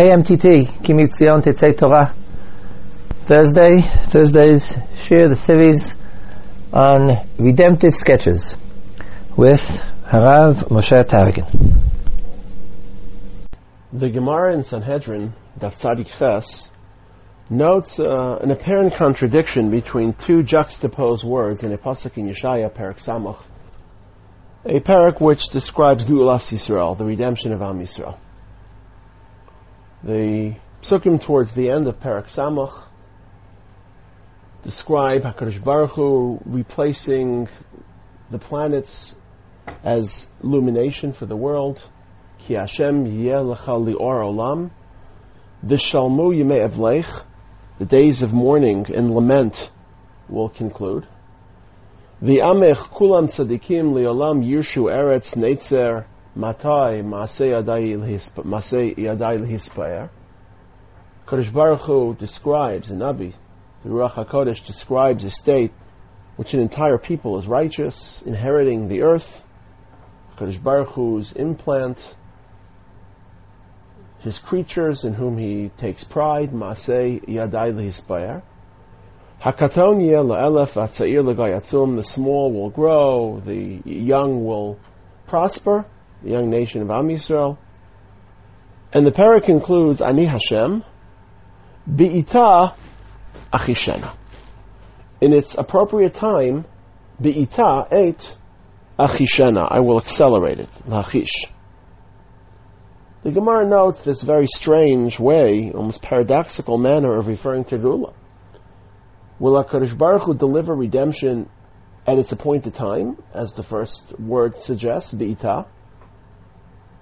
KMTT, Kimut Zion Tetzei Torah. Thursday, Thursday's share the series on redemptive sketches with Harav Moshe Taragin. The Gemara in Sanhedrin, Daf Tzadik notes uh, an apparent contradiction between two juxtaposed words in a pasuk in Yeshaya, Perak Samach, a parak which describes Geulas Yisrael, the redemption of Am Yisrael. The psukim towards the end of Perak Samach describe Hakadosh Baruch Hu replacing the planets as illumination for the world. Ki Hashem yeh lecha lior olam. Vishalmu yimei evlech. The days of mourning and lament will conclude. V'amech kulam tzadikim liolam yirshu eretz neitzer matai masei yadai l'hispaer. Kodesh Baruch Hu describes, in Nabi, the Ruach HaKodesh describes a state which an entire people is righteous, inheriting the earth, Kodesh Baruch Hu's implant, his creatures in whom he takes pride, Masei Yadai Lehispayer. Hakaton la'elef atzair l'gayatzum, the small will grow, the young will prosper, the young nation of Am Yisrael. And the parak concludes, Ani Hashem, bi'ita achishena. In its appropriate time, bi'ita, eight, achishena, I will accelerate it, lachish. The Gemara notes this very strange way, almost paradoxical manner of referring to Gula. Will HaKadosh Baruch Hu deliver redemption at its appointed time, as the first word suggests, Be'ita?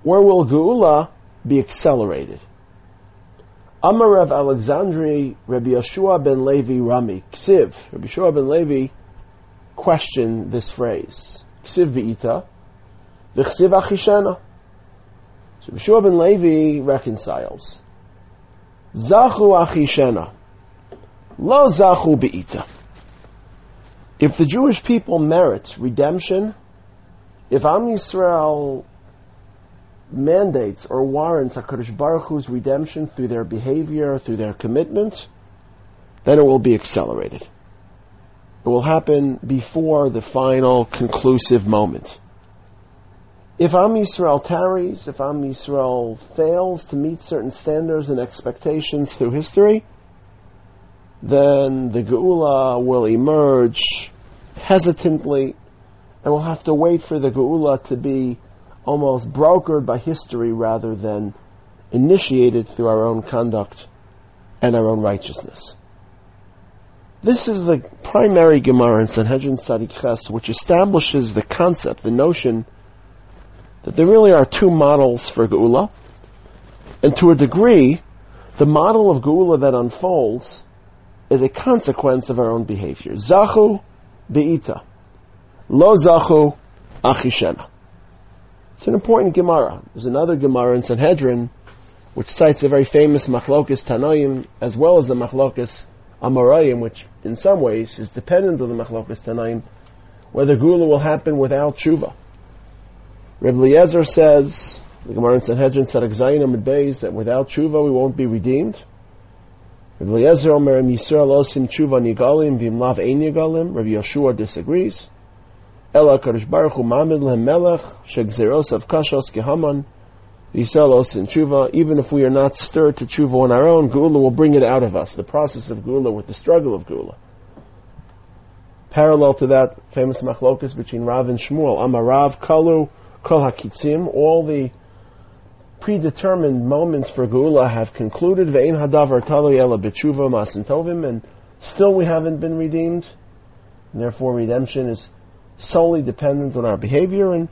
Or will Geula be accelerated? Amar Rav Alexandri, Rabbi Yeshua ben Levi Rami, Ksiv, Rabbi Yeshua ben Levi questioned this phrase. Ksiv Be'ita, V'Ksiv Achishena. So Yeshua ben Levi reconciles. Zachu achishena. Lo zachu be'ita. If the Jewish people merit redemption, if Am Yisrael mandates or warrants HaKadosh Baruch Hu's redemption through their behavior, through their commitment, then it will be accelerated. It will happen before the final conclusive moment. If Am Yisrael tarries, if Am Yisrael fails to meet certain standards and expectations through history, then the Geula will emerge hesitantly, and we'll have to wait for the Geula to be almost brokered by history rather than initiated through our own conduct and our own righteousness. This is the primary Gemara in Sanhedrin Tzadik Ches, which establishes the concept, the notion that there really are two models for Geula, and to a degree, the model of Geula that unfolds is a consequence of our own behavior. Zachu be'ita. Lo zachu achishena. It's an important Gemara. There's another Gemara in Sanhedrin which cites a very famous Machlokas Tanoim as well as the Machlokas Amarayim, which in some ways is dependent on the Machlokas Tanoim, whether Gula will happen without tshuva. Reb Eliezer says, the Gemara in Sanhedrin said, that without tshuva we won't be redeemed. Reb Eliezer Omer Yisrael Osim Tshuva Nigalim Vim Lav Ein Nigalim. Reb Yeshua disagrees. Ela Kadosh Baruch Hu Mamid Lehem Melech Shegzeros of Kashos Kehaman Yisrael Osim Tshuva. Even if we are not stirred to tshuva on our own, Gula will bring it out of us. The process of Gula with the struggle of Gula. Parallel to that famous machlokas between Rav and Shmuel, Amarav Kalu Kol HaKitzim, all the predetermined moments for Gula have concluded, Ve'in Hadavar Talo Ela B'tshuva Masin Tovim, and still we haven't been redeemed. And therefore redemption is solely dependent on our behavior, and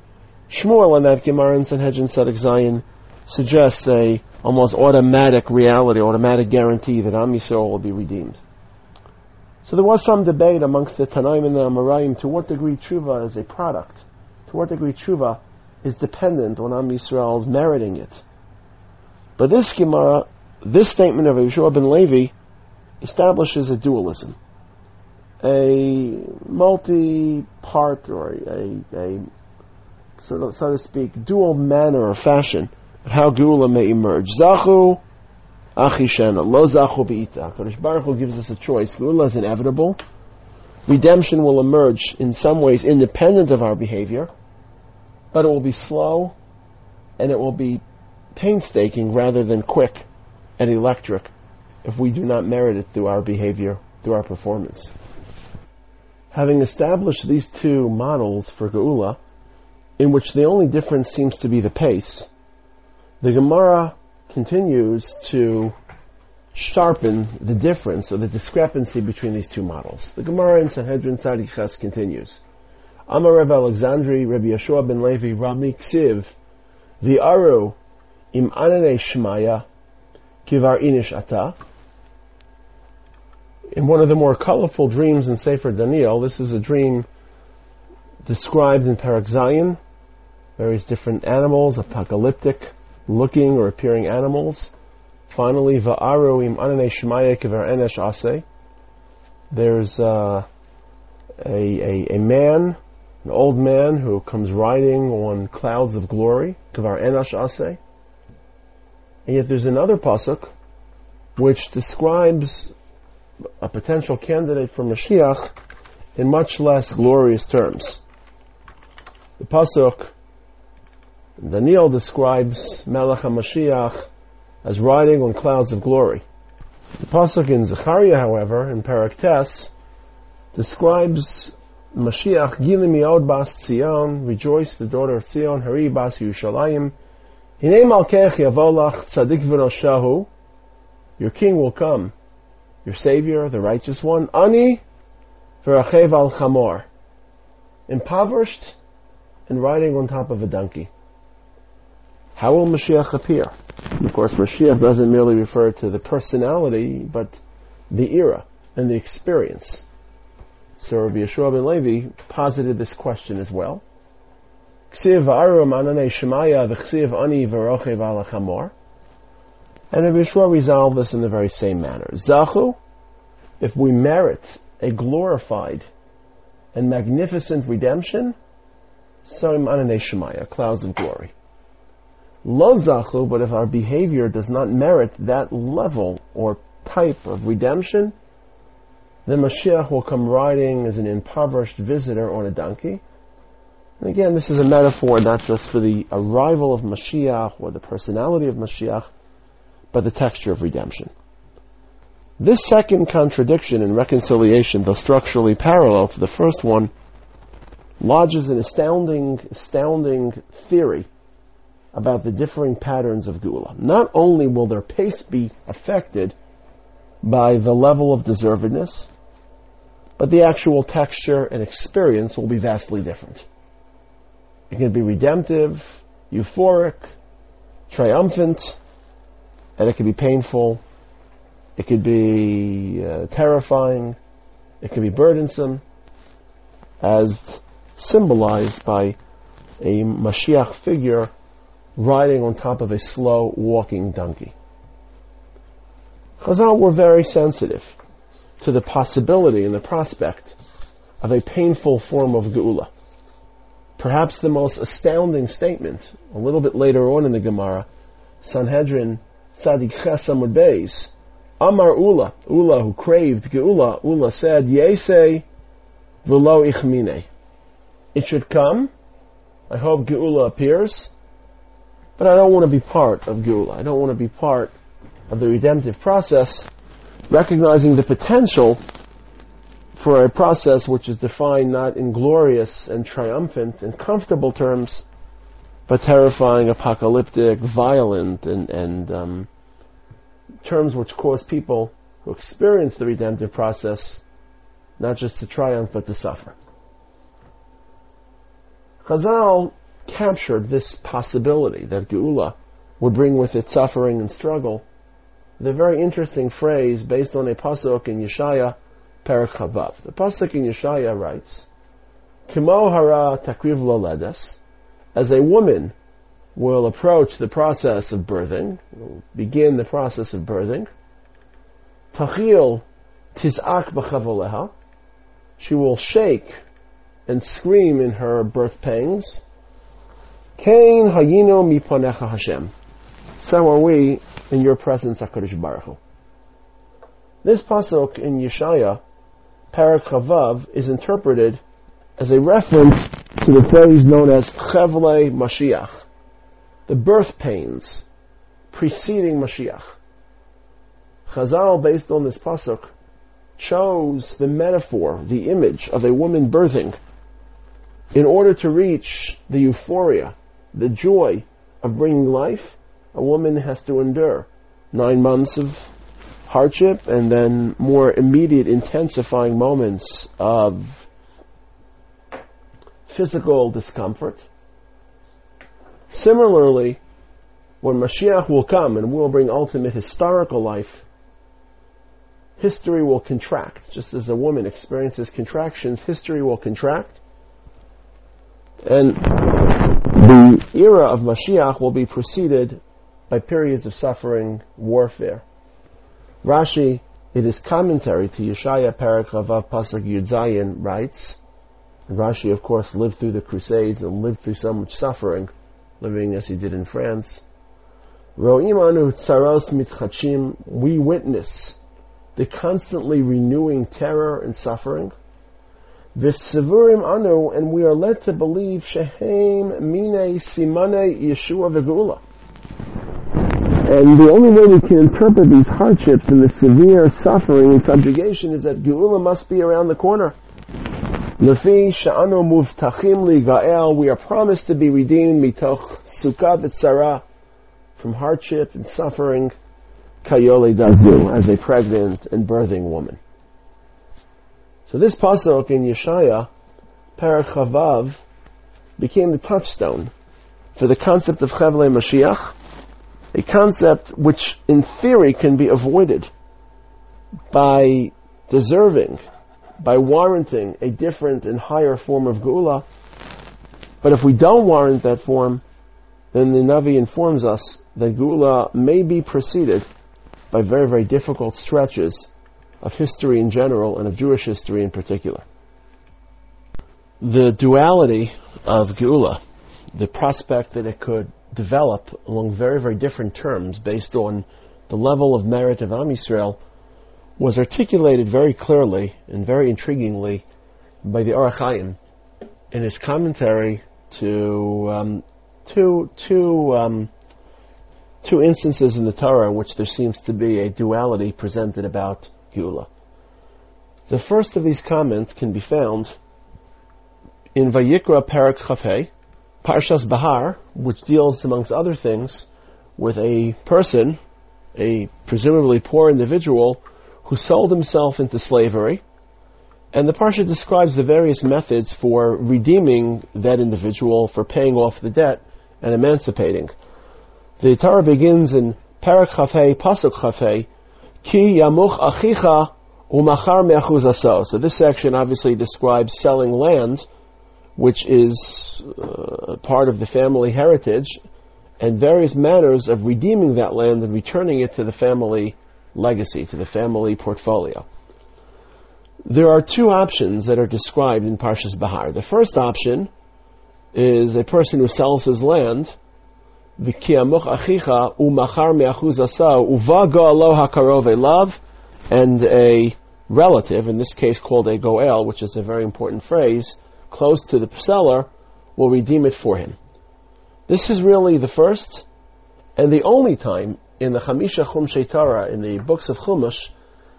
Shmuel in that Gemara in Sanhedrin Sadik Zion suggests a almost automatic reality, automatic guarantee that Am Yisrael will be redeemed. So there was some debate amongst the Tanaim and the Amarayim to what degree tshuva is a product, to what degree tshuva is dependent on Am Yisrael's meriting it. But this Gemara, this statement of Yeshua ben Levi, establishes a dualism, a multi-part or a, a so, so to speak, dual manner or fashion of how Geula may emerge. Zachu Achishena, lo zachu be'ita. Kodesh Baruch Hu gives us a choice. Geula is inevitable. Redemption will emerge in some ways independent of our behavior, but it will be slow and it will be painstaking rather than quick and electric if we do not merit it through our behavior, through our performance. Having established these two models for Geula, in which the only difference seems to be the pace, the Gemara continues to sharpen the difference or the discrepancy between these two models. The Gemara in Sanhedrin Sadichas continues. Amar Reb Alexandri, Rabbi Yeshua ben Levi, Rami Ksiv, Aru im anane shmaya kivar inish ata. In one of the more colorful dreams in Sefer Daniel, this is a dream described in Parak Zayin, various different animals, apocalyptic, looking or appearing animals. Finally, va'aru anane shmaya kivar enesh ase. There's uh, a, a, a man, an old man who comes riding on clouds of glory, kivar enesh ase. And yet there's another pasuk which describes a potential candidate for Mashiach in much less glorious terms. The pasuk Daniel describes Melech HaMashiach as riding on clouds of glory. The pasuk in Zechariah, however, in Parak Tes, describes Mashiach Gili Miod Bas Tzion, rejoice the daughter of Tzion, Hari Bas Yerushalayim, Hinei Malkech Yavolach Tzadik V'Roshahu, your king will come, your savior, the righteous one, Ani V'Rachev Al Chamor, impoverished and riding on top of a donkey. How will Mashiach appear? Of course, Mashiach doesn't merely refer to the personality, but the era and the experience. So Rabbi Yeshua ben Levi posited this question as well. And Rabbi Yeshua resolved this in the very same manner. Zachu, if we merit a glorified and magnificent redemption, Sarim Anane Shemaya, clouds of glory. Lo zachu, but if our behavior does not merit that level or type of redemption, then Mashiach will come riding as an impoverished visitor on a donkey. And again, this is a metaphor not just for the arrival of Mashiach or the personality of Mashiach, but the texture of redemption. This second contradiction in reconciliation, though structurally parallel to the first one, lodges an astounding, astounding theory about the differing patterns of gula. Not only will their pace be affected by the level of deservedness, but the actual texture and experience will be vastly different. It can be redemptive, euphoric, triumphant, and it can be painful. It could be uh, terrifying. It can be burdensome, as symbolized by a Mashiach figure riding on top of a slow walking donkey. Chazal were very sensitive to the possibility and the prospect of a painful form of geula. Perhaps the most astounding statement, a little bit later on in the Gemara, Sanhedrin Sadik Chesamud Beis, Amar Ula, Ula who craved geula, Ula said, Yese v'lo ichmine. It should come. I hope geula appears. But I don't want to be part of Geula. I don't want to be part of the redemptive process, recognizing the potential for a process which is defined not in glorious and triumphant and comfortable terms, but terrifying, apocalyptic, violent, and, and um, terms which cause people who experience the redemptive process not just to triumph but to suffer. Chazal captured this possibility that Geula would bring with it suffering and struggle, the very interesting phrase based on a pasuk in Yeshaya, Perak. The pasuk in Yeshaya writes, "Kimo hara takriv loledes," as a woman will approach the process of birthing, will begin the process of birthing. Tachil tizak b'chavoleha, she will shake and scream in her birth pangs. Kain hayino mipanecha Hashem. so are we in your presence, HaKadosh Baruch Hu. This pasuk in Yeshaya, Parak Chavav, is interpreted as a reference to the phrase known as Chevle Mashiach, the birth pains preceding Mashiach. Chazal, based on this pasuk, chose the metaphor, the image of a woman birthing, in order to reach the euphoria, the joy of bringing life. A woman has to endure nine months of hardship and then more immediate intensifying moments of physical discomfort. Similarly, when Mashiach will come and will bring ultimate historical life, history will contract. Just as a woman experiences contractions, history will contract. And the era of Mashiach will be preceded by periods of suffering, warfare. Rashi, in his commentary to Yeshaya Parachavav Pasuk Yudzayin, writes, Rashi, of course, lived through the Crusades and lived through so much suffering, living as he did in France. We witness the constantly renewing terror and suffering. Anu, and we are led to believe Yeshua and the only way we can interpret these hardships and the severe suffering and subjugation is that Geula must be around the corner. Lefi sha'anu muvtachim li ga'el, we are promised to be redeemed mitoch sukkah v'tzara, from hardship and suffering, kayole dazu, as a pregnant and birthing woman. So this pasuk in Yeshaya, Parachavav, became the touchstone for the concept of Chevle Mashiach, a concept which in theory can be avoided by deserving, by warranting a different and higher form of Geula. But if we don't warrant that form, then the Navi informs us that Geula may be preceded by very, very difficult stretches of history in general and of Jewish history in particular. The duality of Geula, the prospect that it could develop along very, very different terms based on the level of merit of Am Yisrael was articulated very clearly and very intriguingly by the Ohr HaChaim in his commentary to um, two, two, um, two instances in the Torah in which there seems to be a duality presented about Geula. The first of these comments can be found in Vayikra Parak Chafei, Parshas Bahar, which deals, amongst other things, with a person, a presumably poor individual, who sold himself into slavery, and the Parsha describes the various methods for redeeming that individual, for paying off the debt, and emancipating. The Torah begins in Parak Chafei, Pasuk Chafei, Ki yamuch achicha umachar me'achuz So this section obviously describes selling land, which is uh, part of the family heritage, and various manners of redeeming that land and returning it to the family legacy, to the family portfolio. There are two options that are described in Parshas Bahar. The first option is a person who sells his land, and a relative, in this case called a goel, which is a very important phrase, close to the seller will redeem it for him. This is really the first and the only time in the Chamisha Chumshei Torah, in the books of Chumash,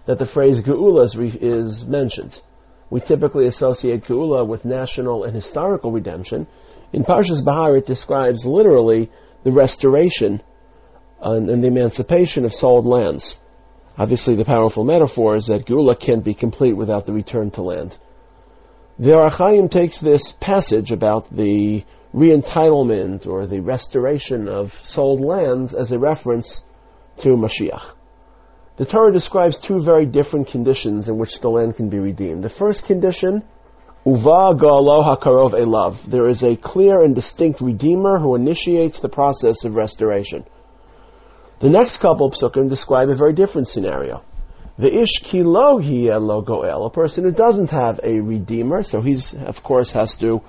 that the phrase Geula is, re- is mentioned. We typically associate Geula with national and historical redemption. In Parshas Bahar, it describes literally the restoration and, and the emancipation of sold lands. Obviously, the powerful metaphor is that Geula can't be complete without the return to land. The Ohr HaChaim takes this passage about the re-entitlement or the restoration of sold lands as a reference to Mashiach. The Torah describes two very different conditions in which the land can be redeemed. The first condition, Uva Ga'alo HaKarov Elav. There is a clear and distinct Redeemer who initiates the process of restoration. The next couple psukim describe a very different scenario. The ish kilo lo goel, a person who doesn't have a redeemer, so he's of course has to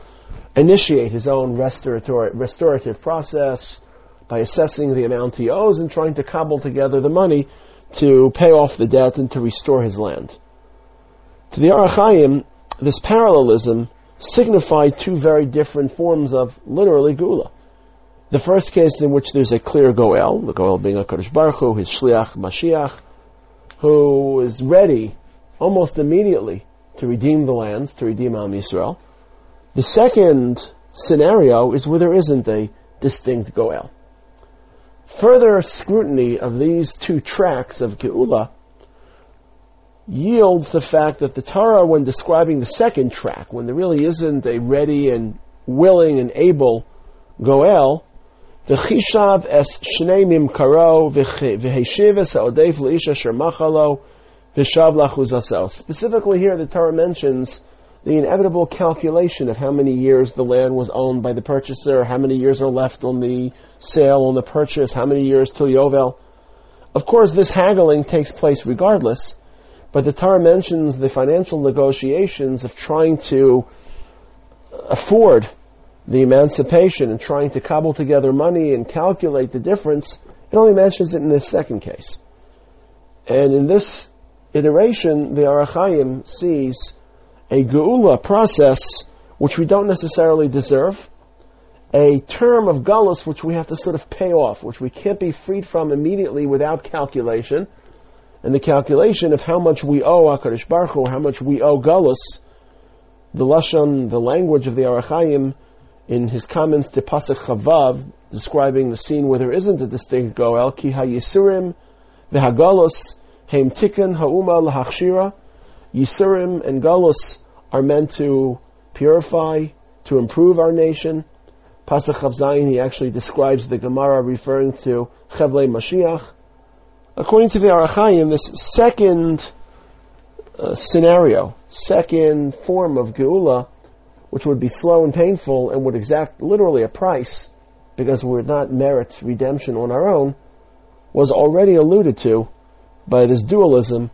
initiate his own restorative process, by assessing the amount he owes and trying to cobble together the money to pay off the debt and to restore his land. To the Ohr HaChaim, this parallelism signified two very different forms of literally Gula. The first case in which there's a clear Goel, the Goel being a Kodesh Baruch Hu, his Shliach Mashiach, who is ready almost immediately to redeem the lands, to redeem Am Yisrael. The second scenario is where there isn't a distinct Goel. Further scrutiny of these two tracks of Geula yields the fact that the Torah, when describing the second track, when there really isn't a ready and willing and able Goel, the es shnei mimkaro v'heshiv es ha'odef leisha shermachalo v'shav lachuzasel. Specifically here, the Torah mentions the inevitable calculation of how many years the land was owned by the purchaser, how many years are left on the sale, on the purchase, how many years till Yovel. Of course, this haggling takes place regardless, but the Torah mentions the financial negotiations of trying to afford the emancipation and trying to cobble together money and calculate the difference. It only mentions it in this second case. And in this iteration, the Ohr HaChaim sees a geula process which we don't necessarily deserve, a term of gullus which we have to sort of pay off, which we can't be freed from immediately without calculation, and the calculation of how much we owe Hakadosh Baruch Hu, how much we owe gullus, the lashon, the language of the Ohr HaChaim, in his comments to Pasuk Chavav, describing the scene where there isn't a distinct goel, ki ha-yisurim v'ha-galus heim tikkun ha'uma l'hachshira, Yisurim and Galus are meant to purify, to improve our nation. Pasach Zayin, he actually describes the Gemara referring to Chevle Mashiach. According to the Ohr HaChaim, this second uh, scenario, second form of Geula, which would be slow and painful and would exact literally a price because we would not merit redemption on our own, was already alluded to by this dualism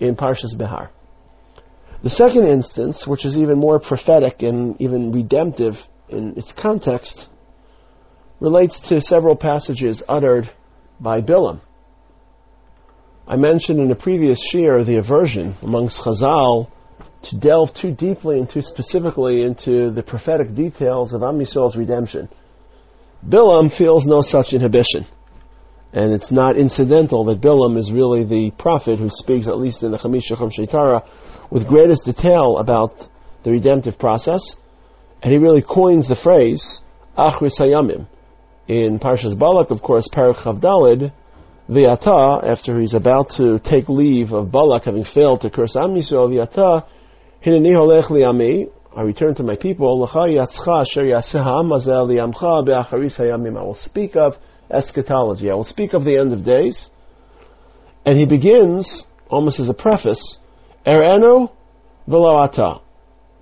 in Parshas Behar. The second instance, which is even more prophetic and even redemptive in its context, relates to several passages uttered by Bilam. I mentioned in a previous shir the aversion amongst Chazal to delve too deeply and too specifically into the prophetic details of Am Yisrael's redemption. Bilam feels no such inhibition. And it's not incidental that Bilam is really the prophet who speaks, at least in the Chamisha Chumshei Torah, with greatest detail about the redemptive process, and he really coins the phrase Achris Hayamim. In Parshas Balak, of course, Parak Chavdalid, Viata, after he's about to take leave of Balak, having failed to curse Am Yisrael, Viata, Hineni li'ami, I return to my people, L'cha yatzcha asher yaseh ha'amazel li'amcha be'acharis hayamim. I will speak of eschatology. I will speak of the end of days. And he begins, almost as a preface, Erenu v'lo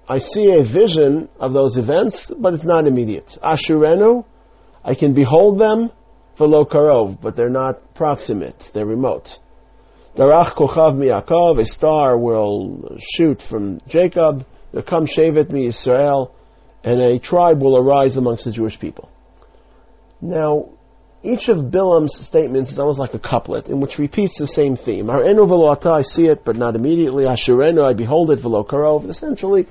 I see a vision of those events, but it's not immediate. Ashurenu, I can behold them, v'lo karov, but they're not proximate, they're remote. Darach kochav miyakov, a star will shoot from Jacob, there come Shevet mi Israel, and a tribe will arise amongst the Jewish people. Now, each of Bilam's statements is almost like a couplet in which repeats the same theme. V'lo I see it, but not immediately. I behold it, v'lo karov. Essentially,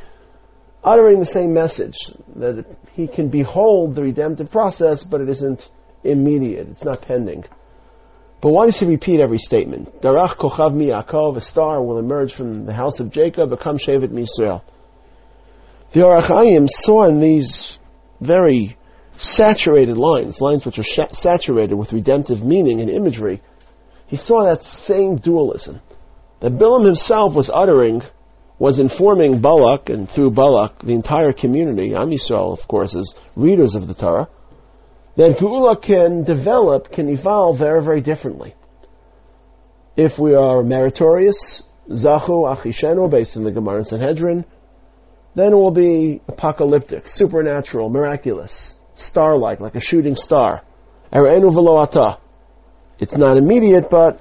uttering the same message, that he can behold the redemptive process, but it isn't immediate. It's not pending. But why does he repeat every statement? Darach kochav mi Yaakov, a star will emerge from the house of Jacob, become Shevet Israel. The Ohr HaChaim saw in these very saturated lines, lines which are sh- saturated with redemptive meaning and imagery, he saw that same dualism. That Bilam himself was uttering, was informing Balak, and through Balak, the entire community, Am Yisrael, of course, as readers of the Torah, that Geula can develop, can evolve very, very differently. If we are meritorious, Zachu Achishenu, based in the Gemara and Sanhedrin, then it will be apocalyptic, supernatural, miraculous star-like, like a shooting star. It's not immediate, but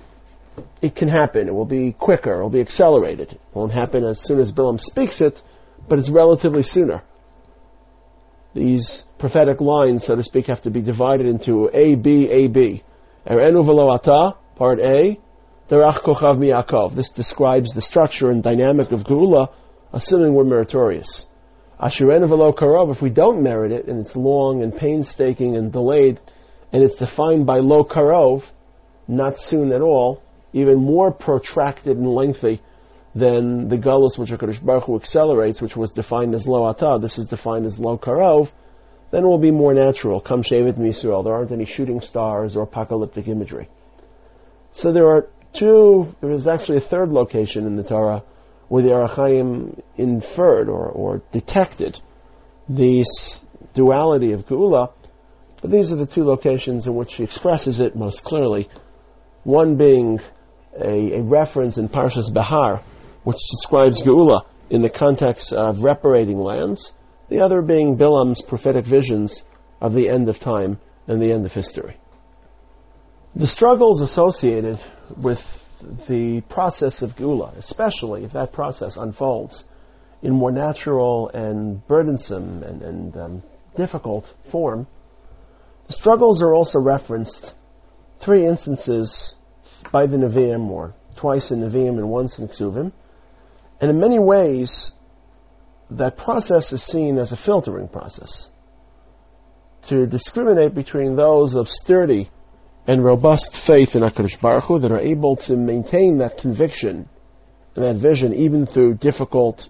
it can happen. It will be quicker. It will be accelerated. It won't happen as soon as Bilam speaks it, but it's relatively sooner. these prophetic lines, so to speak, have to be divided into A, B, A, B. Part A, kochav miyakov. This describes the structure and dynamic of Geula, assuming we're meritorious. Ashirenu velo karov, if we don't merit it, and it's long and painstaking and delayed, and it's defined by lo karov, not soon at all, even more protracted and lengthy than the galus which HaKadosh Baruch Hu accelerates, which was defined as lo ata, this is defined as lo karov, then it will be more natural. Come Shevet Misrael. There aren't any shooting stars or apocalyptic imagery. So there are two, there is actually a third location in the Torah where the Ohr HaChaim inferred or, or detected this duality of Geula, but these are the two locations in which he expresses it most clearly. One being a, a reference in Parshas Behar, which describes Geula in the context of reparating lands, the other being Bilam's prophetic visions of the end of time and the end of history. The struggles associated with the process of gula, especially if that process unfolds in more natural and burdensome and, and um, difficult form, the struggles are also referenced three instances by the Nevi'im, or twice in Nevi'im and once in Ksuvim, and in many ways, that process is seen as a filtering process to discriminate between those of sturdy and robust faith in HaKadosh Baruch Hu that are able to maintain that conviction and that vision even through difficult,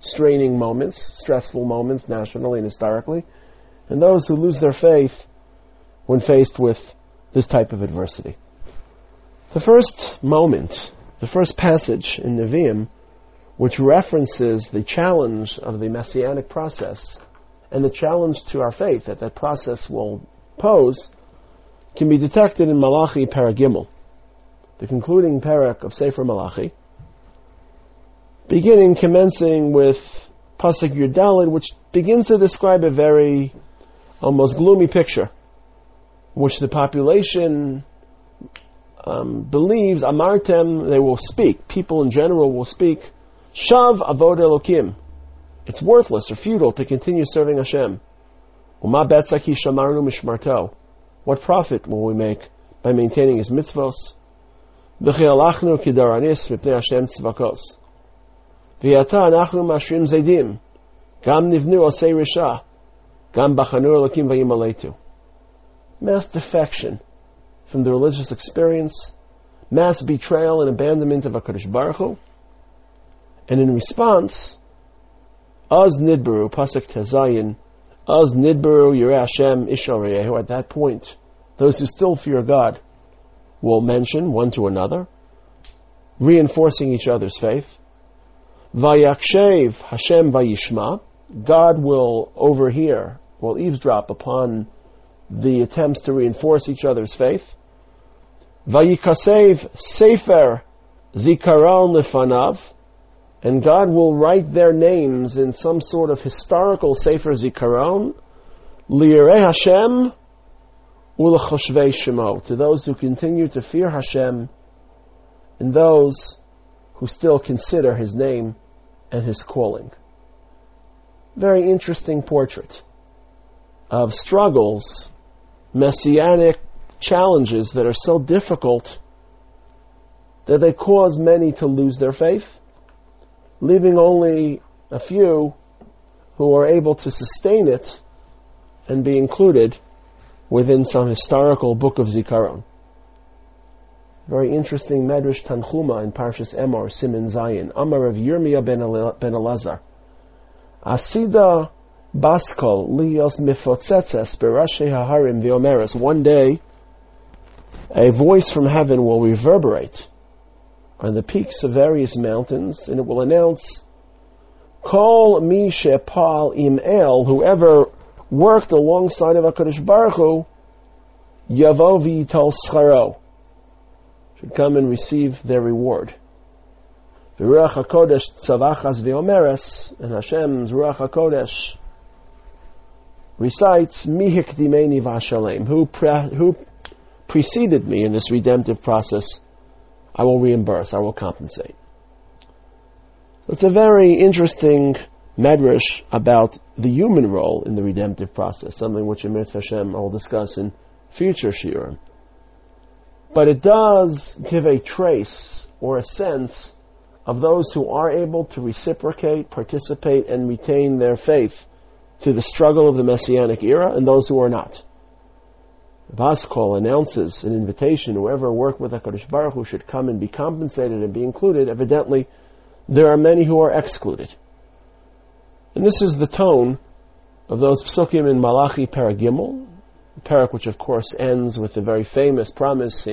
straining moments, stressful moments nationally and historically, and those who lose their faith when faced with this type of adversity. The first moment, the first passage in Nevi'im which references the challenge of the messianic process and the challenge to our faith that that process will pose can be detected in Malachi Paragimel, the concluding parak of Sefer Malachi, beginning, commencing with Pasuk Yudalid, which begins to describe a very almost gloomy picture, which the population um, believes, Amartem, they will speak, people in general will speak, Shav avod elokim. It's worthless or futile to continue serving Hashem. Uma betzaki shamarnu mishmarto. What profit will we make by maintaining His mitzvos? Mass defection from the religious experience, mass betrayal and abandonment of HaKadosh Baruch Hu, and in response, Az Nidbaru, Pasuk Tezayin, Az Nidbaru Yireh Hashem Ishareyehu, at that point, those who still fear God will mention one to another, reinforcing each other's faith. Vayakshev Hashem Vayishma, God will overhear, will eavesdrop upon the attempts to reinforce each other's faith. Vayikasev Sefer Zikaron Lefanav, and God will write their names in some sort of historical Sefer Zikaron, Lirei Hashem Ulechoshvei Shemo, to those who continue to fear Hashem and those who still consider His name and His calling. Very interesting portrait of struggles, messianic challenges that are so difficult that they cause many to lose their faith leaving only a few who are able to sustain it and be included within some historical book of Zikaron. Very interesting Medrash Tanchuma in Parshas Emor, Siman Zayin. Amar of Yirmiyah ben, Elazar. Asida baskol lios mifotzetzes berashe haharim v'omeres. One day, a voice from heaven will reverberate on the peaks of various mountains, and it will announce, Kol mi shepal im el, whoever worked alongside of HaKadosh Baruch Hu, yavo v'yital scharo, should come and receive their reward. V'ruach HaKodesh tzavachas v'omeres, and Hashem's Ruach HaKodesh recites, Mi hikdimeni v'ashalem, who, pre- who preceded me in this redemptive process, I will reimburse, I will compensate. It's a very interesting medrash about the human role in the redemptive process, something which Emir Hashem I will discuss in future shiurim. But it does give a trace or a sense of those who are able to reciprocate, participate, and retain their faith to the struggle of the Messianic era and those who are not. Vaskol announces an invitation, whoever worked with HaKadosh Baruch Hu should come and be compensated and be included. Evidently, there are many who are excluded. And this is the tone of those psukim in Malachi Paragimel, parak which of course ends with the very famous promise,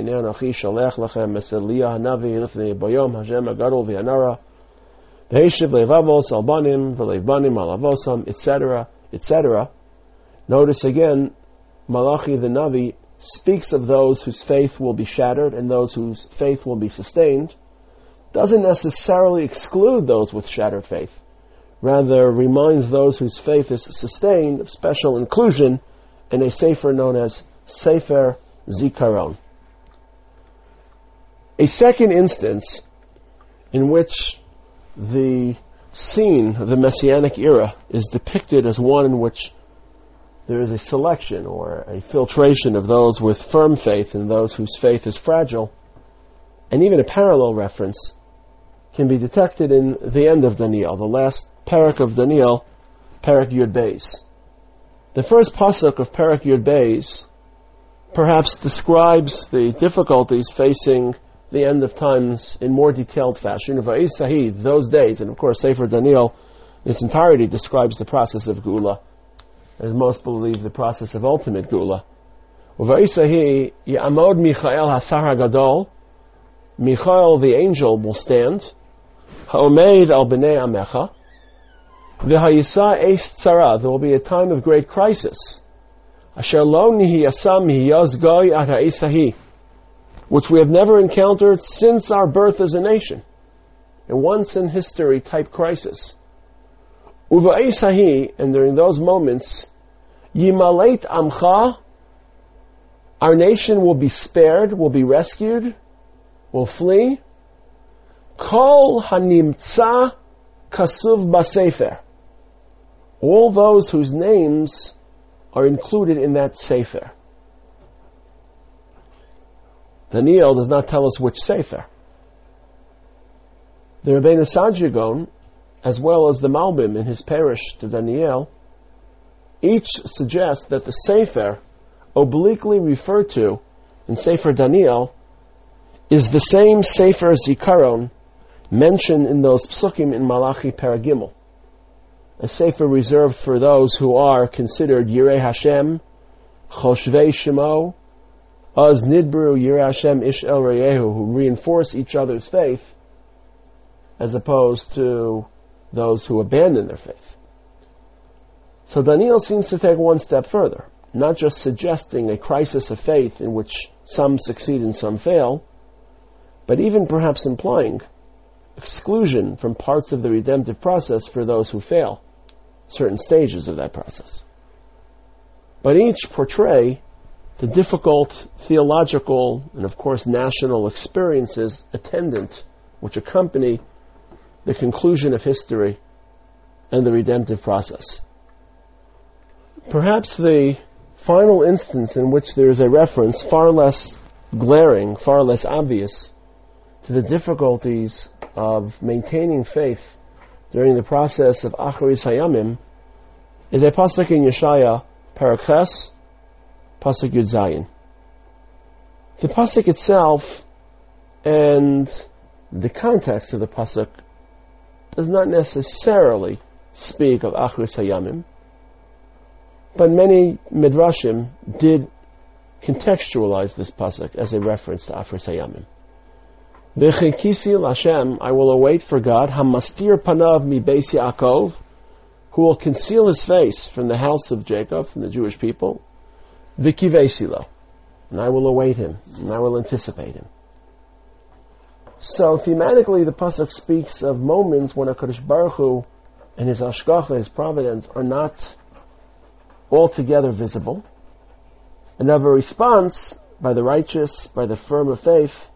etc., etc. Notice again, Malachi the Navi speaks of those whose faith will be shattered and those whose faith will be sustained, doesn't necessarily exclude those with shattered faith. Rather, reminds those whose faith is sustained of special inclusion in a sefer known as Sefer Zikaron. A second instance in which the scene of the Messianic era is depicted as one in which there is a selection or a filtration of those with firm faith and those whose faith is fragile, and even a parallel reference can be detected in the end of Daniel, the last parak of Daniel, parak Yud Beis. The first pasuk of parak Yud Beis perhaps describes the difficulties facing the end of times in more detailed fashion. Va'is Sahid, those days, and of course Sefer Daniel in its entirety describes the process of Gula as most believe, the process of ultimate gula. Uvaisahi Yamod Michael Hasar Hagadol. Michael the angel will stand. Ha'omeid al b'nei amecha. V'hayisa eis tzara. There will be a time of great crisis. Asher lo nihiyasam hiyaz goy at ha'isahi. Which we have never encountered since our birth as a nation. A once in history type crisis. Uva'esahi, and during those moments, Yimaleit Amcha, our nation will be spared, will be rescued, will flee. Kol Hanimtza Kasuv Basefer. All those whose names are included in that Sefer. Daniel does not tell us which Sefer. The Rebbeinu Saadia Gaon, as well as the Malbim in his parish to Daniel, each suggests that the Sefer, obliquely referred to in Sefer Daniel, is the same Sefer Zikaron mentioned in those psukim in Malachi Paragimel. A Sefer reserved for those who are considered Yirei Hashem, Choshvei Shemo, Az Nidbru Yirei Hashem Ish El Reyehu, who reinforce each other's faith, as opposed to those who abandon their faith. So Daniel seems to take one step further, not just suggesting a crisis of faith in which some succeed and some fail, but even perhaps implying exclusion from parts of the redemptive process for those who fail, certain stages of that process. But each portray the difficult theological and of course national experiences attendant which accompany the conclusion of history and the redemptive process. Perhaps the final instance in which there is a reference far less glaring, far less obvious to the difficulties of maintaining faith during the process of Acharis Hayamim is a pasuk in Yeshaya, Paraches, pasuk Yud Zayin. The pasuk itself and the context of the pasuk does not necessarily speak of Acharis Hayamim, but many midrashim did contextualize this pasuk as a reference to Acharis Hayamim. V'chikisi Hashem, I will await for God, hamastir panav mi beis Yaakov, who will conceal his face from the house of Jacob, from the Jewish people, v'kivesilo, and I will await him, and I will anticipate him. So thematically, the pasuk speaks of moments when a Baruch Hu and his ashkacha, his providence, are not altogether visible, and have a response by the righteous, by the firm of faith,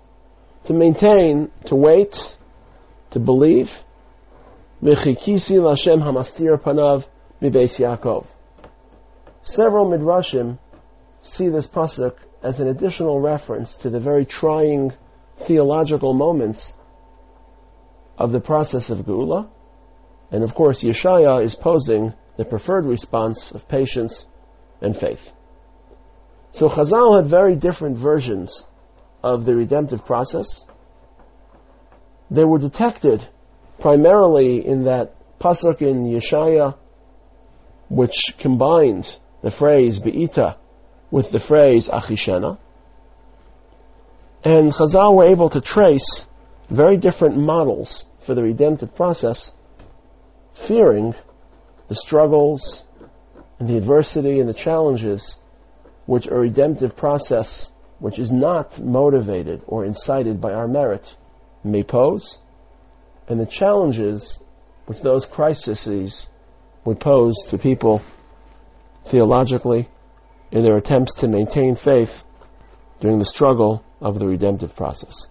to maintain, to wait, to believe. Several midrashim see this pasuk as an additional reference to the very trying theological moments of the process of Geula. And of course, Yeshaya is posing the preferred response of patience and faith. So Chazal had very different versions of the redemptive process. They were detected primarily in that pasuk in Yeshaya, which combined the phrase Be'ita with the phrase Achishena. And Chazal were able to trace very different models for the redemptive process, fearing the struggles and the adversity and the challenges which a redemptive process which is not motivated or incited by our merit may pose, and the challenges which those crises would pose to people theologically in their attempts to maintain faith during the struggle of the redemptive process.